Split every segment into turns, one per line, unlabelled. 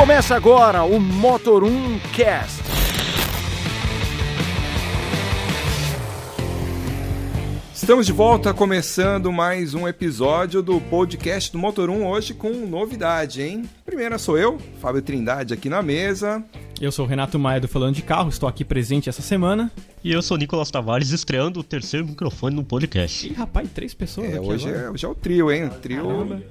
Começa agora o Motor 1 Cast.
Estamos de volta, começando mais um episódio do podcast do Motor 1, hoje com novidade, hein? Primeira sou eu, Fábio Trindade aqui na mesa.
Eu sou o Renato Maia do Falando de Carro, estou aqui presente essa semana.
E eu sou o Nicolas Tavares, estreando o terceiro microfone no podcast.
Ih, rapaz, três pessoas
É,
aqui
hoje,
agora.
é, hoje é o trio, hein? O trio.
Caramba.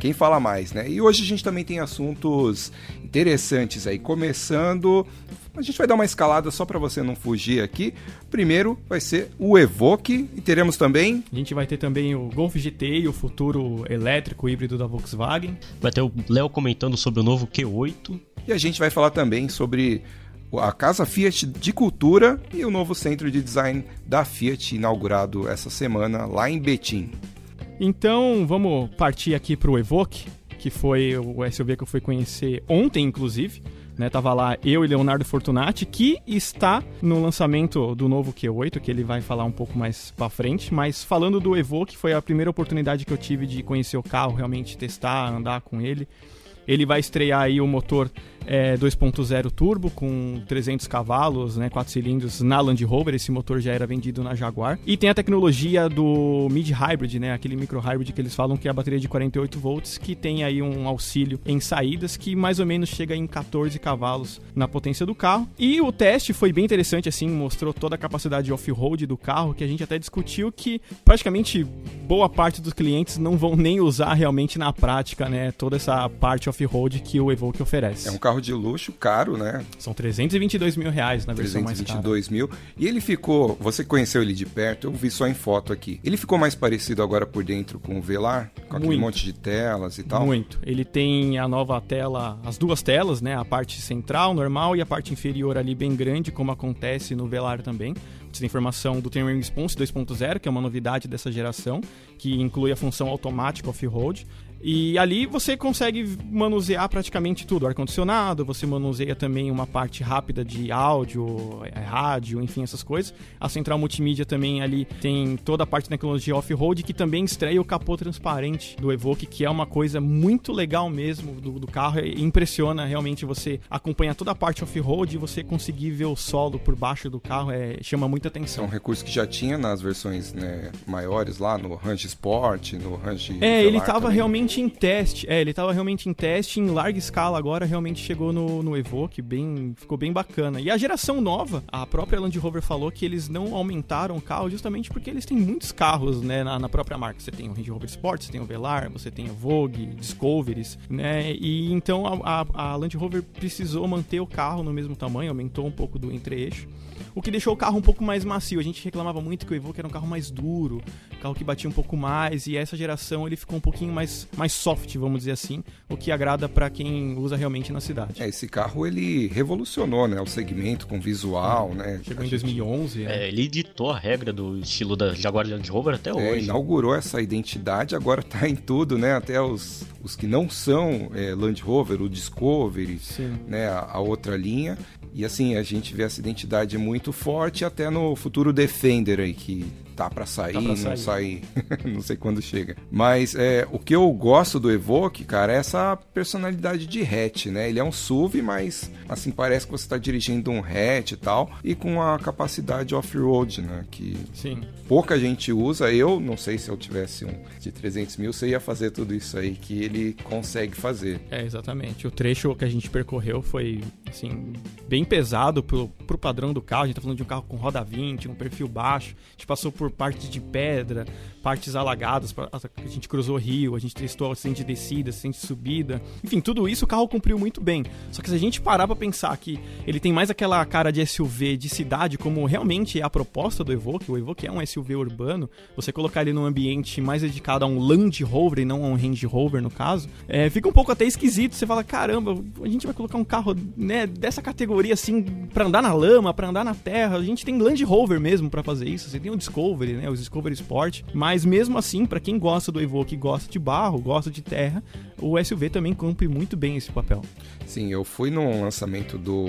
Quem fala mais, né? E hoje a gente também tem assuntos interessantes aí. Começando, a gente vai dar uma escalada só para você não fugir aqui. Primeiro vai ser o Evoque e teremos também
A gente vai ter também o Golf GTI, o futuro elétrico híbrido da Volkswagen.
Vai ter o Léo comentando sobre o novo Q8.
e a gente vai falar também sobre a Casa Fiat de Cultura e o novo centro de design da Fiat inaugurado essa semana lá em Betim.
Então, vamos partir aqui pro Evoque, que foi o SUV que eu fui conhecer ontem, inclusive. Né, tava lá eu e Leonardo Fortunati, que está no lançamento do novo Q8, que ele vai falar um pouco mais pra frente. Mas falando do Evoque, foi a primeira oportunidade que eu tive de conhecer o carro, realmente testar, andar com ele. Ele vai estrear aí o motor é, 2.0 turbo com 300 cavalos, né, 4 cilindros na Land Rover. Esse motor já era vendido na Jaguar. E tem a tecnologia do mid hybrid, né, aquele micro hybrid que eles falam que é a bateria de 48 volts, que tem aí um auxílio em saídas que mais ou menos chega em 14 cavalos na potência do carro. E o teste foi bem interessante assim, mostrou toda a capacidade off-road do carro, que a gente até discutiu que praticamente boa parte dos clientes não vão nem usar realmente na prática, né, toda essa parte off-road que o Evoque oferece.
É um carro de luxo, caro, né?
São 322 mil reais na versão mais cara.
322 mil. E ele ficou. Você conheceu ele de perto? Eu vi só em foto aqui. Ele ficou mais parecido agora por dentro com o Velar? Com aquele
Muito.
monte de telas e tal?
Muito. Ele tem a nova tela, as duas telas, né? A parte central, normal, e a parte inferior ali bem grande, como acontece no Velar também. Tem informação do Terminal Response 2.0, que é uma novidade dessa geração, que inclui a função automática off-road. E ali você consegue manusear praticamente tudo, ar-condicionado, você manuseia também uma parte rápida de áudio, eh, rádio, enfim, essas coisas. A central multimídia também ali tem toda a parte de tecnologia off-road, que também estreia o capô transparente do Evoque, que é uma coisa muito legal mesmo do, do carro. E impressiona realmente você acompanhar toda a parte off-road e você conseguir ver o solo por baixo do carro, é, chama muita
É um
atenção.
recurso que já tinha nas versões né, maiores lá, no Range Sport, no Range.
É, ele
Velar
tava
também.
realmente em teste. É, ele tava realmente em teste em larga escala agora, realmente chegou no, no Evoque, bem, ficou bem bacana. E a geração nova, a própria Land Rover falou que eles não aumentaram o carro justamente porque eles têm muitos carros, né, na, na própria marca. Você tem o Range Rover Sport, você tem o Velar, você tem o Vogue, Discoveries, né? E então a, a, a Land Rover precisou manter o carro no mesmo tamanho, aumentou um pouco do entre-eixo. O que deixou o carro um pouco mais macio. A gente reclamava muito que o Evoque era um carro mais duro, carro que batia um pouco mais, e essa geração ele ficou um pouquinho mais, mais soft, vamos dizer assim, o que agrada pra quem usa realmente na cidade.
É, esse carro ele revolucionou, né? O segmento com visual, né?
Chegou em
gente-
2011. né?
É, ele ditou a regra do estilo da Jaguar Land Rover até
É,
hoje.
inaugurou essa identidade, agora tá em tudo, né? Até os, os que não são é, Land Rover, o Discovery,
Sim.
né? A, a outra linha. E assim, a gente vê essa identidade muito forte até no futuro Defender aí, que tá pra sair,
Tá pra
não
sair.
sai, não sei quando chega. Mas é, o que eu gosto do Evoque, cara, é essa personalidade de hatch, né? Ele é um SUV, mas assim, parece que você tá dirigindo um hatch e tal, e com a capacidade off-road, né? Que
Sim.
pouca gente usa. Eu não sei se eu tivesse um de 300 mil, você ia fazer tudo isso aí que ele consegue fazer.
É, exatamente. O trecho que a gente percorreu foi, assim, bem pesado pro, pro padrão do carro. A gente tá falando de um carro com roda 20, um perfil baixo. A gente passou por partes de pedra, partes alagadas, a gente cruzou rio, a gente testou assistente de descida, assistente de subida. Enfim, tudo isso o carro cumpriu muito bem. Só que se a gente parar pra pensar que ele tem mais aquela cara de SUV de cidade, como realmente é a proposta do Evoque, o Evoque é um SUV urbano, você colocar ele num ambiente mais dedicado a um Land Rover e não a um Range Rover, no caso, é, fica um pouco até esquisito. Você fala, caramba, a gente vai colocar um carro né, dessa categoria assim, pra andar na lama, pra andar na terra. A gente tem Land Rover mesmo pra fazer isso. Você tem o Discovery, né, os Discovery Sport. Mas mesmo assim, pra quem gosta do Evoque, gosta de barro, gosta de terra, o SUV também cumpre muito bem esse papel.
Sim, eu fui no lançamento do,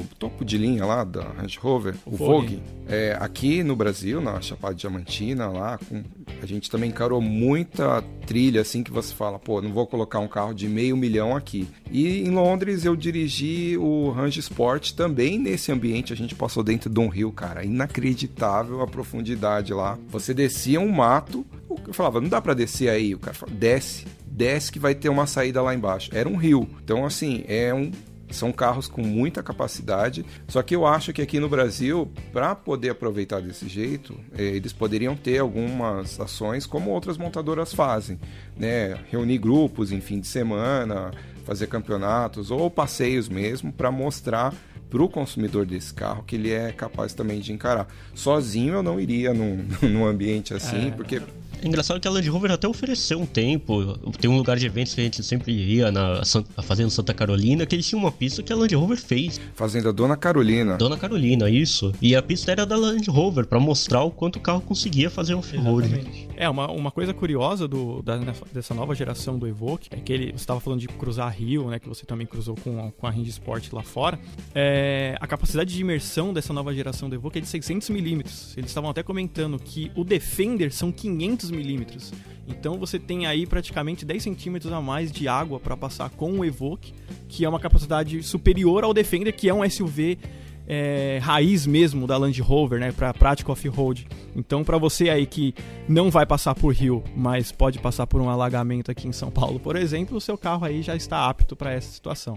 do topo de linha lá da Range Rover, o,
O
Vogue,
Vogue.
é, aqui no Brasil, na Chapada Diamantina, lá, com A gente também encarou muita trilha assim que você fala, pô, não vou colocar um carro de meio milhão aqui. E em Londres eu dirigi o Range Sport também nesse ambiente. A gente passou dentro de um rio, cara, inacreditável a profundidade lá. Você descia um mato, eu falava, não dá para descer aí. O cara falava, desce, desce que vai ter uma saída lá embaixo. Era um rio. Então, assim, é um são carros com muita capacidade, só que eu acho que aqui no Brasil, para poder aproveitar desse jeito, é, eles poderiam ter algumas ações como outras montadoras fazem, né? Reunir grupos em fim de semana, fazer campeonatos ou passeios mesmo para mostrar para o consumidor desse carro que ele é capaz também de encarar. Sozinho eu não iria num, num ambiente assim, é. porque
é engraçado que a Land Rover até ofereceu um tempo. Tem um lugar de eventos que a gente sempre ia, na Fazenda Santa Carolina, que eles tinham uma pista que a Land Rover fez.
Fazenda Dona Carolina.
Dona Carolina, isso. E a pista era da Land Rover, para mostrar o quanto o carro conseguia fazer um off-road.
É, uma, uma coisa curiosa do, da, dessa nova geração do Evoque é que ele, estava falando de cruzar Rio, né, que você também cruzou com, com a Range Sport lá fora. É, a capacidade de imersão dessa nova geração do Evoque é de 600mm. Eles estavam até comentando que o Defender são 500 milímetros. Então você tem aí praticamente 10 centímetros a mais de água para passar com o Evoque, que é uma capacidade superior ao Defender, que é um SUV é, raiz mesmo da Land Rover, né, para prática off-road. Então, para você aí que não vai passar por rio, mas pode passar por um alagamento aqui em São Paulo, por exemplo, o seu carro aí já está apto para essa situação.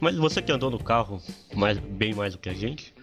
Mas você que andou no carro mais, bem mais do que a gente,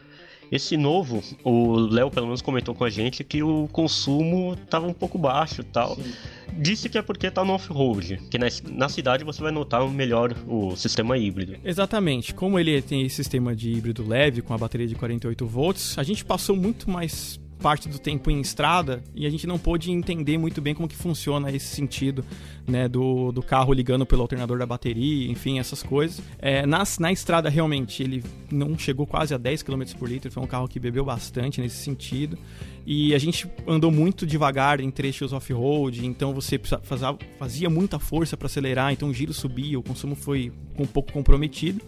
esse novo, o Léo pelo menos comentou com a gente que o consumo estava um pouco baixo e tal. Sim. Disse que é porque tá no off-road, que na, na cidade você vai notar melhor o sistema híbrido.
Exatamente. Como ele tem esse sistema de híbrido leve com a bateria de 48 volts, a gente passou muito mais parte do tempo em estrada e a gente não pôde entender muito bem como que funciona esse sentido né, do, do carro ligando pelo alternador da bateria, enfim, essas coisas. É, na, na estrada, realmente, ele não chegou quase a 10 km por litro, foi um carro que bebeu bastante nesse sentido. E a gente andou muito devagar em trechos off-road, então você fazia muita força para acelerar, então o giro subia, o consumo foi um pouco comprometido.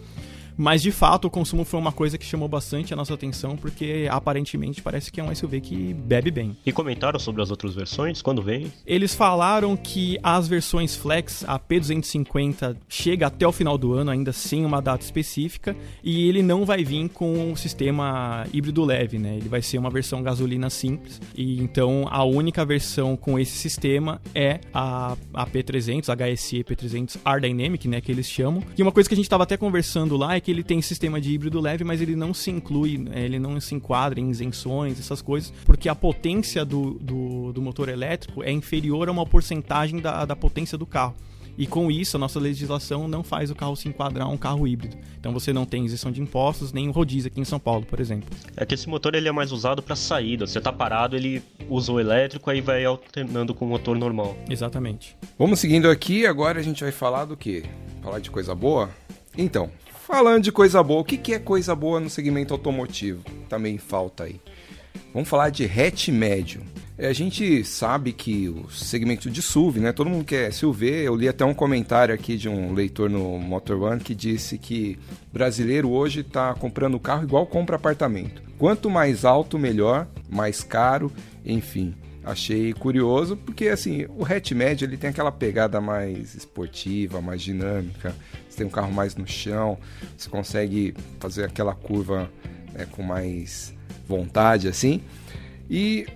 Mas de fato o consumo foi uma coisa que chamou bastante a nossa atenção, porque aparentemente parece que é um SUV que bebe bem.
E comentaram sobre as outras versões? Quando vem?
Eles falaram que as versões Flex, a P250, chega até o final do ano, ainda sem uma data específica, e ele não vai vir com o sistema híbrido leve, né? Ele vai ser uma versão gasolina simples. E então a única versão com esse sistema é a, a P300, HSE P300 R Dynamic, né? Que eles chamam. E uma coisa que a gente estava até conversando lá é que ele tem sistema de híbrido leve, mas ele não se inclui, né, ele não se enquadra em isenções, essas coisas, porque a potência do, do, do motor elétrico é inferior a uma porcentagem da, da potência do carro. E com isso, a nossa legislação não faz o carro se enquadrar a um carro híbrido. Então você não tem isenção de impostos, nem o rodízio aqui em São Paulo, por exemplo.
É que esse motor ele é mais usado para saída. Você tá parado, ele usa o elétrico, aí vai alternando com o motor normal.
Exatamente.
Vamos seguindo aqui, agora a gente vai falar do quê? Falar de coisa boa? Então, Falando de coisa boa, o que, que é coisa boa no segmento automotivo? Também falta aí. Vamos falar de hatch médio. É, a gente sabe que o segmento de SUV, né? Todo mundo quer SUV. Eu li até um comentário aqui de um leitor no Motor One que disse que brasileiro hoje está comprando carro igual compra apartamento. Quanto mais alto, melhor, mais caro, enfim achei curioso porque assim o hatch médio ele tem aquela pegada mais esportiva mais dinâmica você tem um carro mais no chão você consegue fazer aquela curva né, com mais vontade assim. E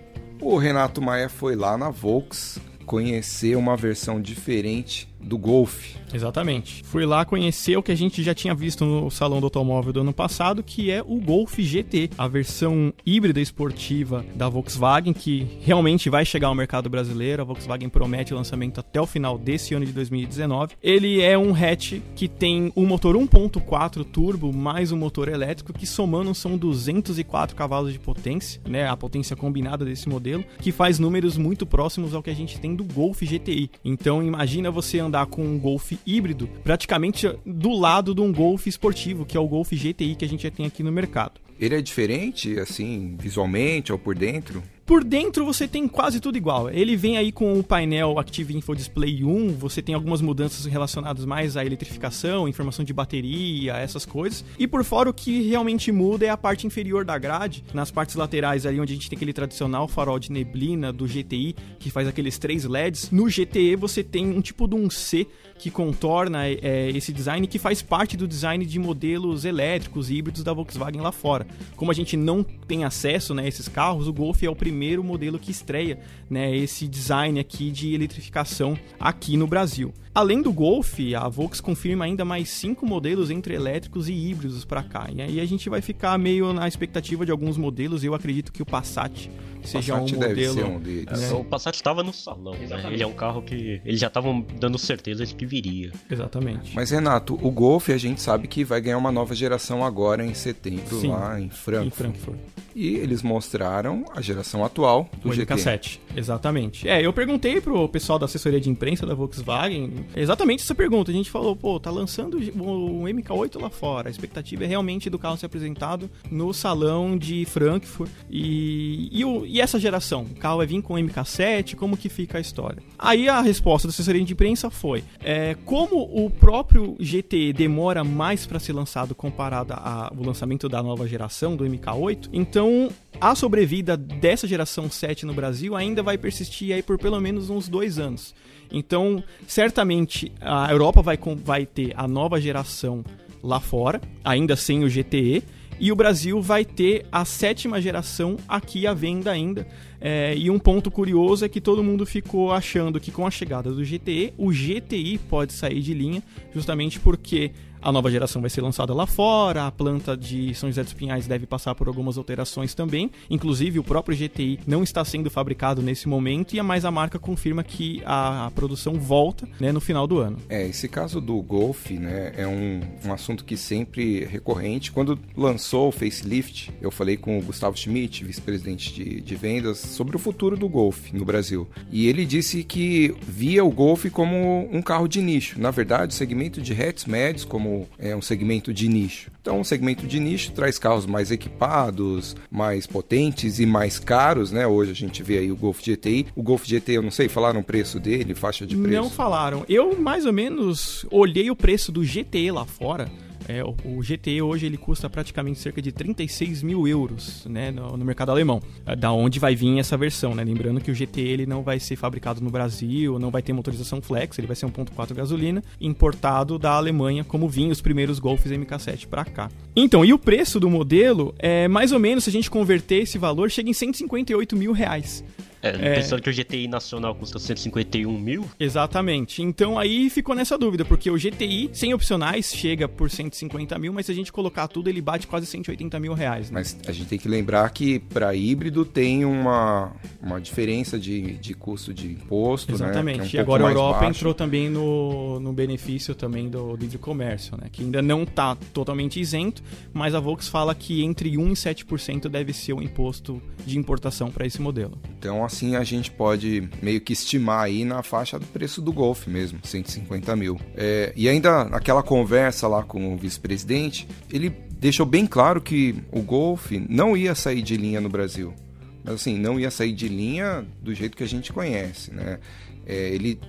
o Renato Maia foi lá na Volks conhecer uma versão diferente do Golf.
Exatamente. Fui lá conhecer o que a gente já tinha visto no Salão do Automóvel do ano passado, que é o Golf GT, a versão híbrida esportiva da Volkswagen, que realmente vai chegar ao mercado brasileiro. A Volkswagen promete o lançamento até o final desse ano de 2019. Ele é um hatch que tem um motor 1.4 turbo mais um motor elétrico, que somando são 204 cavalos de potência, né, a potência combinada desse modelo, que faz números muito próximos ao que a gente tem do Golf GTI. Então imagina você andar com um Golf híbrido praticamente do lado de um Golf esportivo, que é o Golf GTI que a gente já tem aqui no mercado.
Ele é diferente, assim, visualmente ou por dentro?
Por dentro você tem quase tudo igual. Ele vem aí com o painel Active Info Display 1, você tem algumas mudanças relacionadas mais à eletrificação, informação de bateria, essas coisas. E por fora o que realmente muda é a parte inferior da grade, nas partes laterais ali onde a gente tem aquele tradicional farol de neblina do GTI, que faz aqueles três LEDs. No GTE você tem um tipo de um C que contorna é, esse design, que faz parte do design de modelos elétricos e híbridos da Volkswagen lá fora. Como a gente não tem acesso né, a esses carros, o Golf é o primeiro modelo que estreia né, esse design aqui de eletrificação aqui no Brasil. Além do Golf, a Volks confirma ainda mais cinco modelos entre elétricos e híbridos para cá. E aí a gente vai ficar meio na expectativa de alguns modelos. Eu acredito que o Passat seja
Passat
um
deve
modelo.
ser um deles.
É.
O Passat estava no salão, né? Ele é um carro que eles já estavam dando certeza de que viria.
Exatamente.
Mas Renato, o Golf a gente sabe que vai ganhar uma nova geração agora em setembro
Sim,
lá em Frankfurt.
Em Frankfurt.
E eles mostraram a geração atual do
O
GT.
MK7, exatamente. É, eu perguntei pro pessoal da assessoria de imprensa da Volkswagen exatamente essa pergunta. A gente falou, pô, tá lançando o MK8 lá fora. A expectativa é realmente do carro ser apresentado no salão de Frankfurt. E, e, o- e essa geração? O carro vai vir com o MK7? Como que fica a história? Aí a resposta da assessoria de imprensa foi: é, como o próprio GT demora mais para ser lançado comparado ao lançamento da nova geração do MK8, então a sobrevida dessa geração 7 no Brasil ainda vai persistir aí por pelo menos uns dois anos. Então, certamente a Europa vai, vai ter a nova geração lá fora, ainda sem o GTE, e o Brasil vai ter a sétima geração aqui à venda ainda. É, e um ponto curioso é que todo mundo ficou achando que com a chegada do GTE, o GTI pode sair de linha, justamente porque a nova geração vai ser lançada lá fora, a planta de São José dos Pinhais deve passar por algumas alterações também. Inclusive, o próprio GTI não está sendo fabricado nesse momento, e a mais a marca confirma que a, produção volta né, no final do ano.
É, esse caso do Golf, né, é um, um assunto que sempre é recorrente. Quando lançou o facelift, eu falei com o Gustavo Schmidt, vice-presidente de, de vendas, sobre o futuro do Golf no Brasil. E ele disse que via o Golf como um carro de nicho. Na verdade, o segmento de hatches médios como é um segmento de nicho. Então, o segmento de nicho traz carros mais equipados, mais potentes e mais caros, né? Hoje a gente vê aí o Golf GTI. O Golf GTI, eu não sei, falaram o preço dele, faixa de preço.
Não falaram. Eu mais ou menos olhei o preço do GTE lá fora. É, o, o GTE hoje ele custa praticamente cerca de 36 mil euros né, no, no mercado alemão. É, Da onde vai vir essa versão, né? Lembrando que o GTE ele não vai ser fabricado no Brasil, não vai ter motorização flex, ele vai ser 1.4 gasolina, importado da Alemanha, como vinham os primeiros Golfs MK7 para cá. Então, e o preço do modelo é mais ou menos, se a gente converter esse valor, chega em 158 mil reais.
É, pensando que o GTI nacional custa 151 mil,
Exatamente. Então aí ficou nessa dúvida, porque o GTI, sem opcionais, chega por 150 mil, mas se a gente colocar tudo, ele bate quase 180 mil reais. Né?
Mas a gente tem que lembrar que para híbrido tem uma, uma diferença de, de custo de imposto,
Exatamente.
né?
e
é um
agora a Europa
baixo.
entrou também no, no benefício também do livre comércio, né? Que ainda não está totalmente isento, mas a Volks fala que entre 1 e 7% deve ser o imposto de importação para esse modelo.
Então, assim, a gente pode meio que estimar aí na faixa do preço do Golf mesmo, 150 mil. É, e ainda naquela conversa lá com o vice-presidente, ele deixou bem claro que o Golf não ia sair de linha no Brasil. Mas assim, não ia sair de linha do jeito que a gente conhece, né? É, ele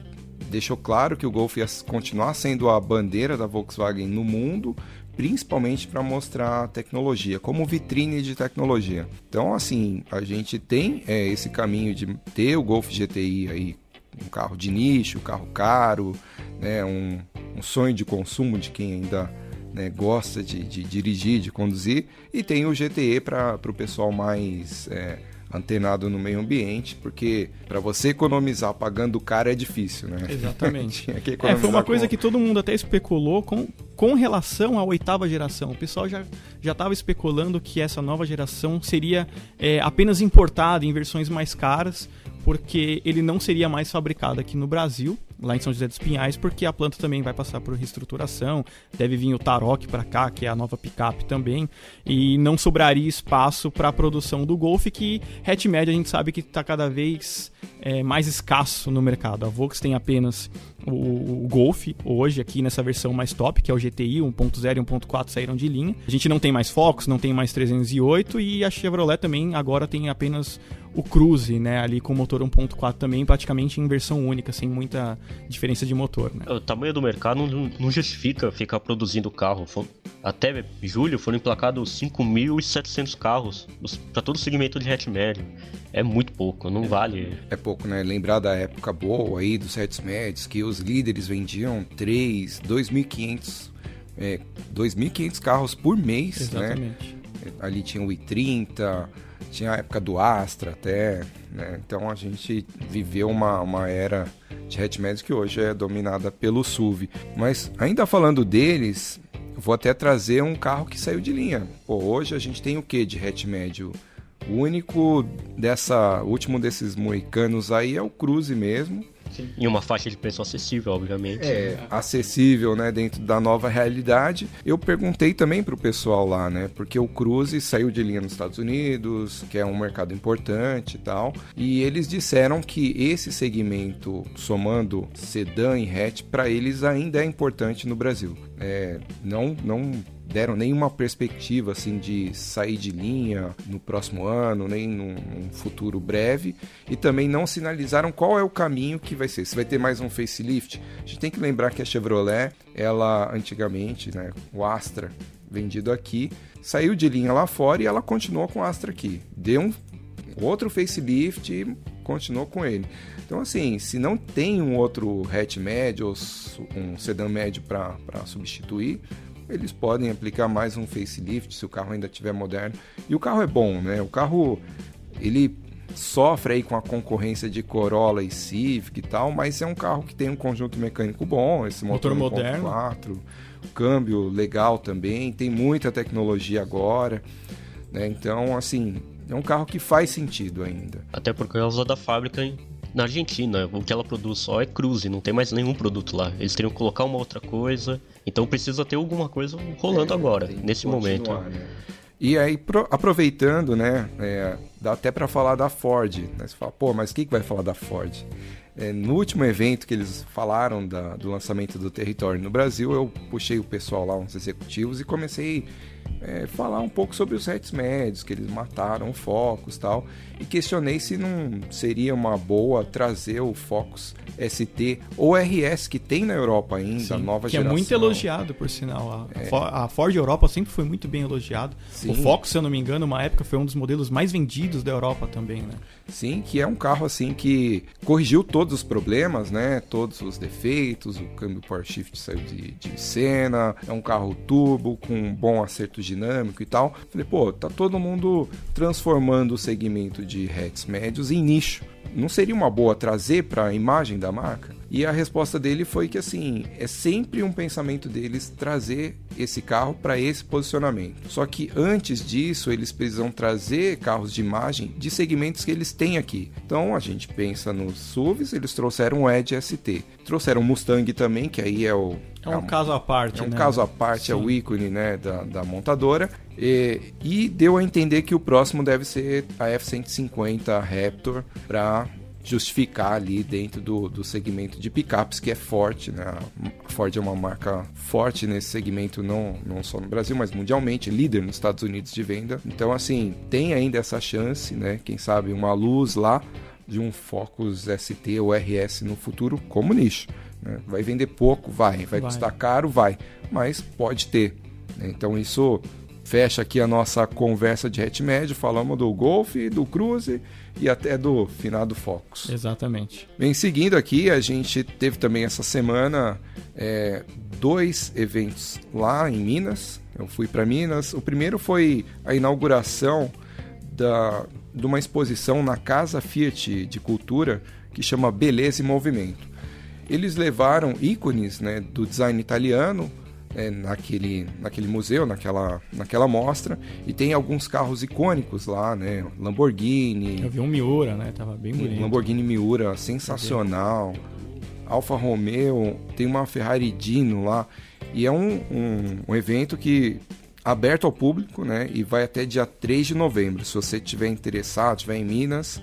deixou claro que o Golf ia continuar sendo a bandeira da Volkswagen no mundo, principalmente para mostrar tecnologia, como vitrine de tecnologia. Então, assim, a gente tem é, esse caminho de ter o Golf GTI aí, um carro de nicho, um carro caro, né, um, um sonho de consumo de quem ainda né, gosta de, de dirigir, de conduzir, e tem o GTE para o pessoal mais é, antenado no meio ambiente, porque para você economizar pagando caro é difícil, né?
Exatamente. É, foi uma coisa
com-
que todo mundo até especulou com, com relação à oitava geração. O pessoal já já estava especulando que essa nova geração seria é, apenas importada em versões mais caras, porque ele não seria mais fabricado aqui no Brasil. Lá em São José dos Pinhais, porque a planta também vai passar por reestruturação. Deve vir o Tarok para cá, que é a nova picape também, e não sobraria espaço para a produção do Golf, que hatchback a gente sabe que está cada vez é, mais escasso no mercado. A Volkswagen tem apenas o, o, Golf hoje aqui nessa versão mais top, que é o GTI 1.0 e 1.4 saíram de linha. A gente não tem mais Focus, não tem mais 308 e a Chevrolet também agora tem apenas o Cruze, né, ali com motor 1.4 também, praticamente em versão única, sem muita diferença de motor, né?
O tamanho do mercado não, não justifica ficar produzindo carro. Até julho foram emplacados 5.700 carros para todo o segmento de hatch médio. É muito pouco, não vale.
É pouco, né? Lembrar da época boa aí dos hatch médios, que os líderes vendiam 3, 2.500 é, 2.500 carros por mês, né? Exatamente. né? Ali tinha o i30, tinha a época do Astra até, né? Então a gente viveu uma, uma era de hatchbacks que hoje é dominada pelo SUV. Mas ainda falando deles, vou até trazer um carro que saiu de linha. Pô, hoje a gente tem o que de hatch médio? O único dessa último desses moicanos aí é o Cruze mesmo
em uma faixa de preço acessível, obviamente.
É, acessível, né, dentro da nova realidade. Eu perguntei também pro pessoal lá, né, porque o Cruze saiu de linha nos Estados Unidos, que é um mercado importante e tal, e eles disseram que esse segmento, somando sedã e hatch, para eles ainda é importante no Brasil. É, não, não deram nenhuma perspectiva assim de sair de linha no próximo ano, nem num, num, futuro breve, e também não sinalizaram qual é o caminho que vai ser. Se vai ter mais um facelift, a gente tem que lembrar que a Chevrolet, ela antigamente, né, o Astra vendido aqui, saiu de linha lá fora e ela continuou com o Astra aqui. Deu um outro facelift e continuou com ele. Então, assim, se não tem um outro hatch médio ou um sedã médio para substituir, eles podem aplicar mais um facelift se o carro ainda estiver moderno. E o carro é bom, né? O carro ele sofre aí com a concorrência de Corolla e Civic e tal, mas é um carro que tem um conjunto mecânico bom, esse motor, motor moderno, 4, câmbio legal também, tem muita tecnologia agora, né? Então, assim, é um carro que faz sentido ainda.
Até porque é usado da fábrica na Argentina, o que ela produz só é cruze, não tem mais nenhum produto lá. Eles teriam que colocar uma outra coisa. Então precisa ter alguma coisa rolando é, agora, nesse momento. Né?
E aí, pro, aproveitando, né, é, dá até para falar da Ford. Né? Você fala, pô, mas o que, que vai falar da Ford? É, no último evento que eles falaram da, do lançamento do território no Brasil, eu puxei o pessoal lá, uns executivos, e comecei é, falar um pouco sobre os retos médios, que eles mataram o Focus e tal, e questionei se não seria uma boa trazer o Focus ST ou RS que tem na Europa ainda, Sim, nova
que
geração.
Que é muito elogiado, por sinal. A, é. a Ford Europa sempre foi muito bem elogiado. Sim. O Focus, se eu não me engano, uma época foi um dos modelos mais vendidos da Europa também, né?
Sim, que é um carro assim que corrigiu todos os problemas, né? Todos os defeitos, o câmbio Power Shift saiu de, de cena, é um carro turbo com um bom acerto dinâmico e tal. Falei, pô, tá todo mundo transformando o segmento de hatches médios em nicho. Não seria uma boa trazer para a imagem da marca? E a resposta dele foi que assim, é sempre um pensamento deles trazer esse carro para esse posicionamento. Só que antes disso, eles precisam trazer carros de imagem de segmentos que eles têm aqui. Então a gente pensa nos SUVs, eles trouxeram o Edge ST. Trouxeram o Mustang também, que aí é o
é um é caso à parte,
É um
né?
caso à parte, Sim. é o ícone né, da, da montadora. E, e, deu a entender que o próximo deve ser a F-150 Raptor para justificar ali dentro do, do segmento de picapes que é forte, né? A Ford é uma marca forte nesse segmento, não, não só no Brasil, mas mundialmente, líder nos Estados Unidos de venda. Então, assim, tem ainda essa chance, né? Quem sabe uma luz lá de um Focus ST ou RS no futuro como nicho. Né? Vai vender pouco, vai. Vai, vai. custar caro, vai. Mas pode ter. Né? Então isso fecha aqui a nossa conversa de hatch médio. Falamos do Golf, do Cruze e até do finado Focus.
Exatamente.
Bem, seguindo aqui, a gente teve também essa semana é, dois eventos lá em Minas. Eu fui para Minas. O primeiro foi a inauguração da, de uma exposição na Casa Fiat de Cultura que chama Beleza e Movimento. Eles levaram ícones né, do design italiano é, naquele, naquele museu, naquela, naquela mostra, e tem alguns carros icônicos lá, né? Lamborghini.
Eu vi um Miura, né? Tava bem bonito.
Lamborghini Miura, sensacional. Alfa Romeo, tem uma Ferrari Dino lá. E é um, um, um evento que aberto ao público, né? E vai até dia 3 de novembro. Se você tiver interessado, estiver em Minas,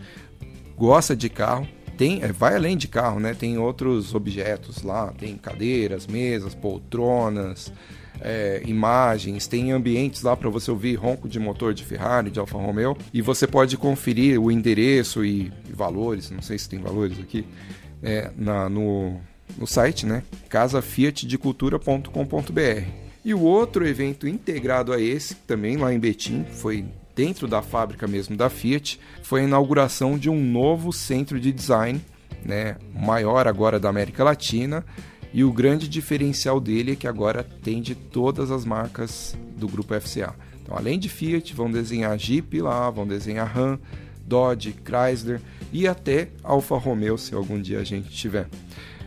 gosta de carro, tem, é, vai além de carro, né? Tem outros objetos lá, tem cadeiras, mesas, poltronas, é, imagens, tem ambientes lá para você ouvir ronco de motor de Ferrari, de Alfa Romeo, e você pode conferir o endereço e, e valores, não sei se tem valores aqui, é, na, no, no site, né? casafiatdecultura.com.br. E o outro evento integrado a esse, também lá em Betim, foi dentro da fábrica mesmo da Fiat, foi a inauguração de um novo centro de design, né, maior agora da América Latina, e o grande diferencial dele é que agora atende todas as marcas do grupo FCA. Então, além de Fiat, vão desenhar Jeep lá, vão desenhar Ram, Dodge, Chrysler e até Alfa Romeo, se algum dia a gente tiver.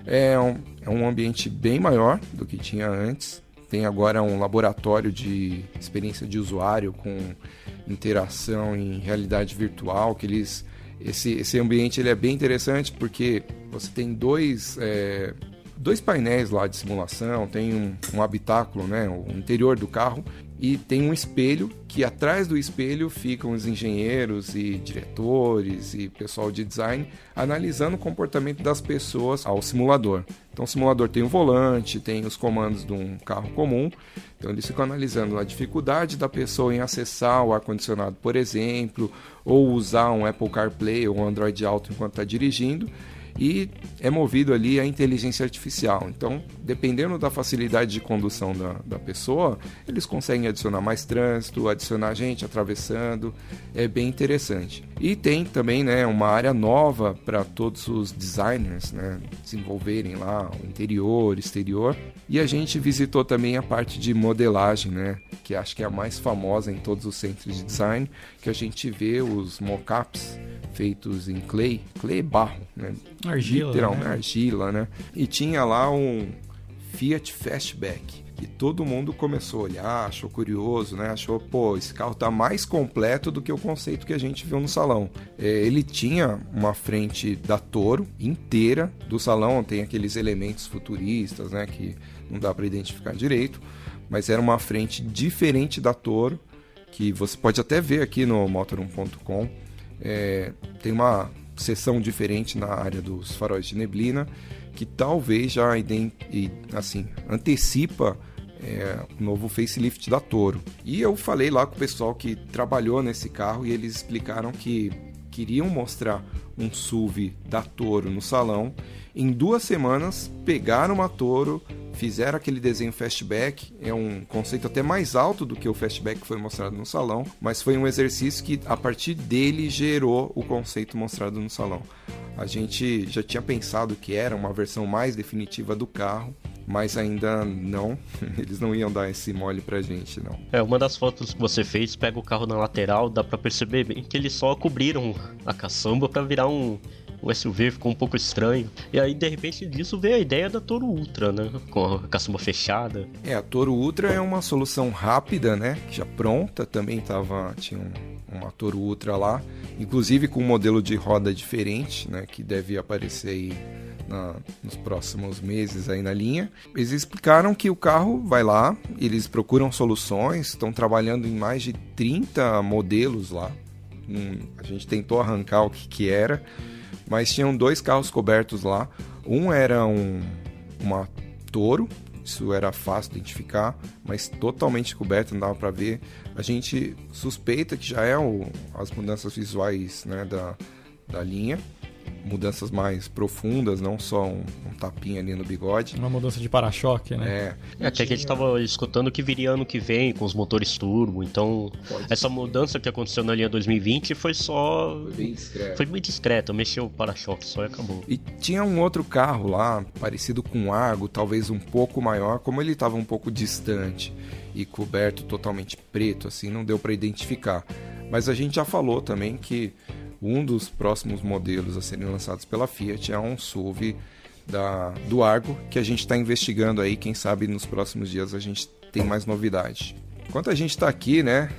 É um, é um ambiente bem maior do que tinha antes. Tem agora um laboratório de experiência de usuário com interação em realidade virtual, que eles esse, esse ambiente ele é bem interessante porque você tem dois é, dois painéis lá de simulação, tem um, um habitáculo, né, o interior do carro, e tem um espelho que atrás do espelho ficam os engenheiros e diretores e pessoal de design analisando o comportamento das pessoas ao simulador. Então o simulador tem o volante, tem os comandos de um carro comum, então eles ficam analisando a dificuldade da pessoa em acessar o ar-condicionado, por exemplo, ou usar um Apple CarPlay ou um Android Auto enquanto está dirigindo e é movido ali a inteligência artificial. Então, dependendo da facilidade de condução da, da pessoa, eles conseguem adicionar mais trânsito, adicionar gente atravessando, é bem interessante. E tem também né, uma área nova para todos os designers né, desenvolverem lá o interior, exterior. E a gente visitou também a parte de modelagem, né, que acho que é a mais famosa em todos os centros de design, que a gente vê os mockups feitos em clay, clay é barro, né?
Argila.
Literalmente,
né?
argila, né? E tinha lá um Fiat Fastback. E todo mundo começou a olhar, achou curioso, né? Achou, pô, esse carro tá mais completo do que o conceito que a gente viu no salão. É, ele tinha uma frente da Toro inteira. Do salão tem aqueles elementos futuristas, né? Que não dá para identificar direito. Mas era uma frente diferente da Toro, que você pode até ver aqui no motor1.com é, tem uma seção diferente na área dos faróis de neblina que talvez já assim antecipa é, o novo facelift da Toro. E eu falei lá com o pessoal que trabalhou nesse carro e eles explicaram que queriam mostrar um SUV da Toro no salão. Em duas semanas pegaram uma Toro, fizeram aquele desenho fastback, é um conceito até mais alto do que o fastback que foi mostrado no salão, mas foi um exercício que a partir dele gerou o conceito mostrado no salão. A gente já tinha pensado que era uma versão mais definitiva do carro, mas ainda não, eles não iam dar esse mole pra gente, não.
É, uma das fotos que você fez, pega o carro na lateral, dá para perceber bem que eles só cobriram a caçamba para virar um o SUV ficou um pouco estranho. E aí, de repente, disso veio a ideia da Toro Ultra, né? Com a caçamba fechada.
É, a Toro Ultra é uma solução rápida, né? Já pronta, também tava, tinha um, uma Toro Ultra lá, inclusive com um modelo de roda diferente, né? Que deve aparecer aí na, nos próximos meses aí na linha. Eles explicaram que o carro vai lá, eles procuram soluções, estão trabalhando em mais de 30 modelos lá. Hum, a gente tentou arrancar o que, que era, mas tinham dois carros cobertos lá. Um era um, uma Toro, isso era fácil de identificar, mas totalmente coberto, não dava para ver. A gente suspeita que já é o, as mudanças visuais né, da, da linha mudanças mais profundas, não só um, um tapinha ali no bigode.
Uma mudança de para-choque, né?
É. é até que a gente tava escutando que viria ano que vem com os motores turbo, então Pode essa ser. mudança que aconteceu na linha 2020 foi só. Foi bem discreta. Foi bem discreta, mexeu o para-choque só e acabou.
E tinha um outro carro lá, parecido com um Argo, talvez um pouco maior, como ele estava um pouco distante e coberto totalmente preto, assim, não deu para identificar. Mas a gente já falou também que um dos próximos modelos a serem lançados pela Fiat é um SUV da, do Argo, que a gente está investigando aí. Quem sabe nos próximos dias a gente tem mais novidade. Enquanto a gente está aqui, né,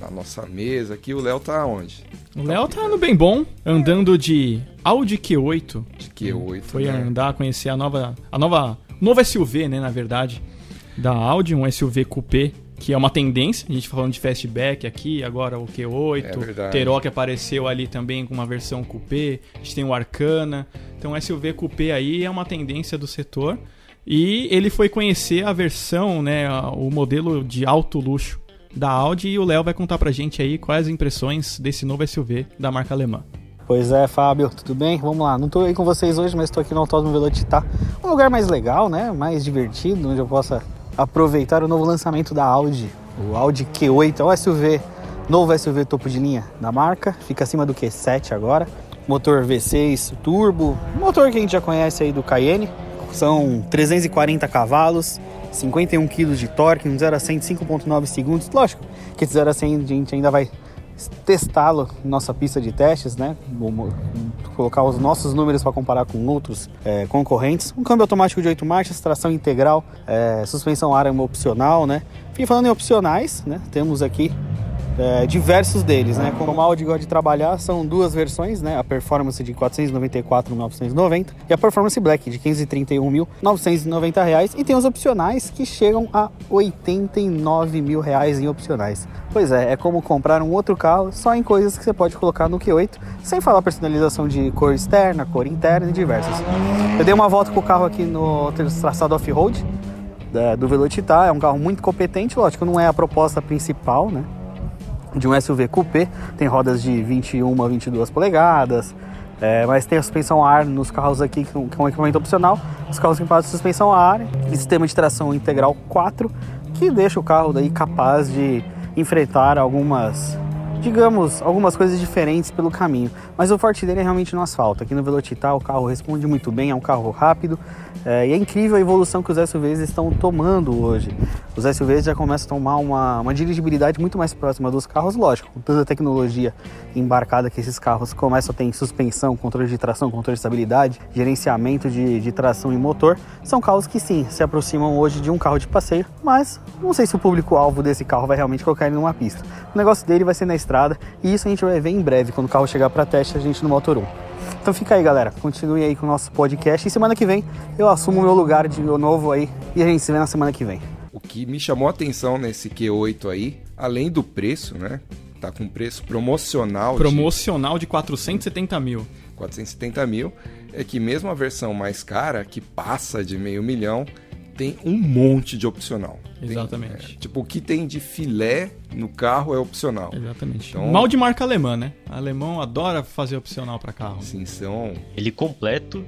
na nossa mesa aqui. O Léo tá onde?
O Léo tá no bem bom, andando de Audi Q8.
De Q8.
Foi
né?
andar, conhecer a nova, a nova, novo SUV, né, na verdade, da Audi, um SUV coupé, que é uma tendência. A gente falando de fastback aqui, agora o Q8,
É verdade.
Teroc apareceu ali também com uma versão coupé. A gente tem o Arcana. Então, SUV coupé aí é uma tendência do setor. E ele foi conhecer a versão, né, o modelo de alto luxo da Audi e o Léo vai contar pra gente aí quais as impressões desse novo SUV da marca alemã.
Pois é, Fábio, tudo bem? Vamos lá. Não tô aí com vocês hoje, mas estou aqui no Autódromo Velocitar. Um lugar mais legal, né? Mais divertido, onde eu possa aproveitar o novo lançamento da Audi. O Audi Q8 é o SUV, novo SUV topo de linha da marca. Fica acima do Q7 agora. Motor V6 turbo, motor que a gente já conhece aí do Cayenne. São 340 cavalos, 51 kg de torque, um 0 a 100 em 5.9 segundos. Lógico que esse 0 a 100 a gente ainda vai testá-lo nossa pista de testes, né? Vamos colocar os nossos números para comparar com outros é, concorrentes. Um câmbio automático de 8 marchas, tração integral, é, suspensão ar opcional, né? E falando em opcionais, né? Temos aqui é, diversos deles, né? Como a Audi gosta de trabalhar, são duas versões, né? A Performance de 494.990 e a Performance Black de 531.990 reais e tem os opcionais que chegam a 89 mil reais em opcionais. Pois é, é como comprar um outro carro só em coisas que você pode colocar no Q8, sem falar personalização de cor externa, cor interna e diversas. Eu dei uma volta com o carro aqui no traçado off-road da- do Velocitar, é um carro muito competente, lógico, não é a proposta principal, né? De um SUV coupé, tem rodas de 21 a 22 polegadas, é, mas tem a suspensão ar nos carros aqui, que é um é equipamento opcional, os carros equipados de suspensão ar e sistema de tração integral 4, que deixa o carro daí capaz de enfrentar algumas, digamos, algumas coisas diferentes pelo caminho. Mas o forte dele é realmente no asfalto. Aqui no Velocitar o carro responde muito bem, é um carro rápido, é, e é incrível a evolução que os SUVs estão tomando hoje. Os SUVs já começam a tomar uma, uma dirigibilidade muito mais próxima dos carros, lógico, com toda a tecnologia embarcada que esses carros começam a ter em suspensão, controle de tração, controle de estabilidade, gerenciamento de, de tração e motor. São carros que sim, se aproximam hoje de um carro de passeio, mas não sei se o público-alvo desse carro vai realmente colocar ele numa pista. O negócio dele vai ser na estrada e isso a gente vai ver em breve, quando o carro chegar para teste, a gente no Motor 1. Então fica aí, galera. Continue aí com o nosso podcast. E semana que vem eu assumo o meu lugar de novo aí. E a gente se vê na semana que vem.
O que me chamou a atenção nesse Q8 aí, além do preço, né? Tá com preço promocional
Promocional de 470 mil.
de 470 mil, é que mesmo a versão mais cara, que passa de meio milhão, tem um monte de opcional. Tem,
Exatamente.
é, tipo, o que tem de filé no carro é opcional.
Exatamente.
Então-
Mal de marca alemã, né? Alemão adora fazer opcional para carro.
Assim, são
Ele completo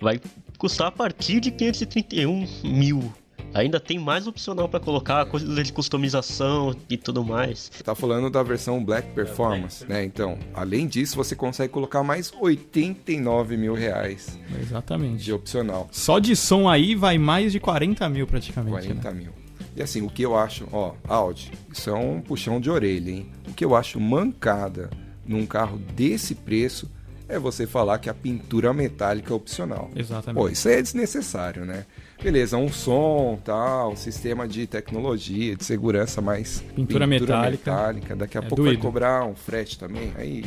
vai custar a partir de 531 mil. Ainda tem mais opcional pra colocar, coisa de customização e tudo mais.
Tá falando da versão Black Performance, né? Então, além disso, você consegue colocar mais 89 mil reais
Exatamente.
de opcional.
Só de som aí vai mais de 40 mil praticamente.
40
né?
mil. E assim, o que eu acho, ó, Audi, isso é um puxão de orelha, hein? O que eu acho mancada num carro desse preço é você falar que a pintura metálica é opcional.
Exatamente.
Pô, isso aí é desnecessário, né? Beleza, um som, tal, sistema de tecnologia, de segurança, mas
Pintura metálica
metálica, Daqui a
é
pouco vai cobrar um frete também. Aí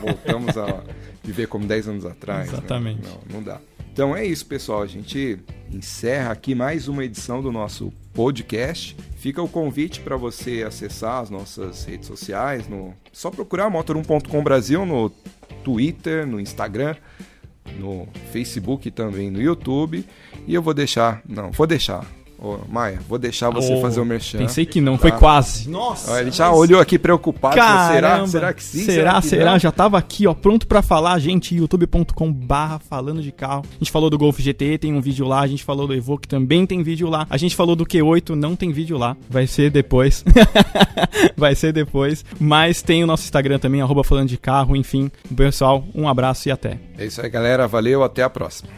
voltamos a viver como 10 anos atrás. né?
Exatamente.
Não, não dá. Então é isso, pessoal. A gente encerra aqui mais uma edição do nosso podcast. Fica o convite para você acessar as nossas redes sociais. No... Só procurar motor1.com Brasil no Twitter, no Instagram, no Facebook também no YouTube. E eu vou deixar. Não, vou deixar. Ô, Maia, vou deixar você
Oh,
fazer o merchan.
Pensei que não,
tá?
foi quase. Nossa.
Ele já olhou aqui preocupado. falou, será?
Caramba.
Será que sim?
Será,
que
será?
não?
Já tava aqui, ó, pronto pra falar, gente, youtube.com barra falando de carro. A gente falou do Golf GT, tem um vídeo lá, a gente falou do Evoque, também tem vídeo lá. A gente falou do Q8, não tem vídeo lá. Vai ser depois. Vai ser depois. Mas tem o nosso Instagram também, arroba falando de carro, enfim. Pessoal, um abraço e até.
É isso aí, galera. Valeu, até a próxima.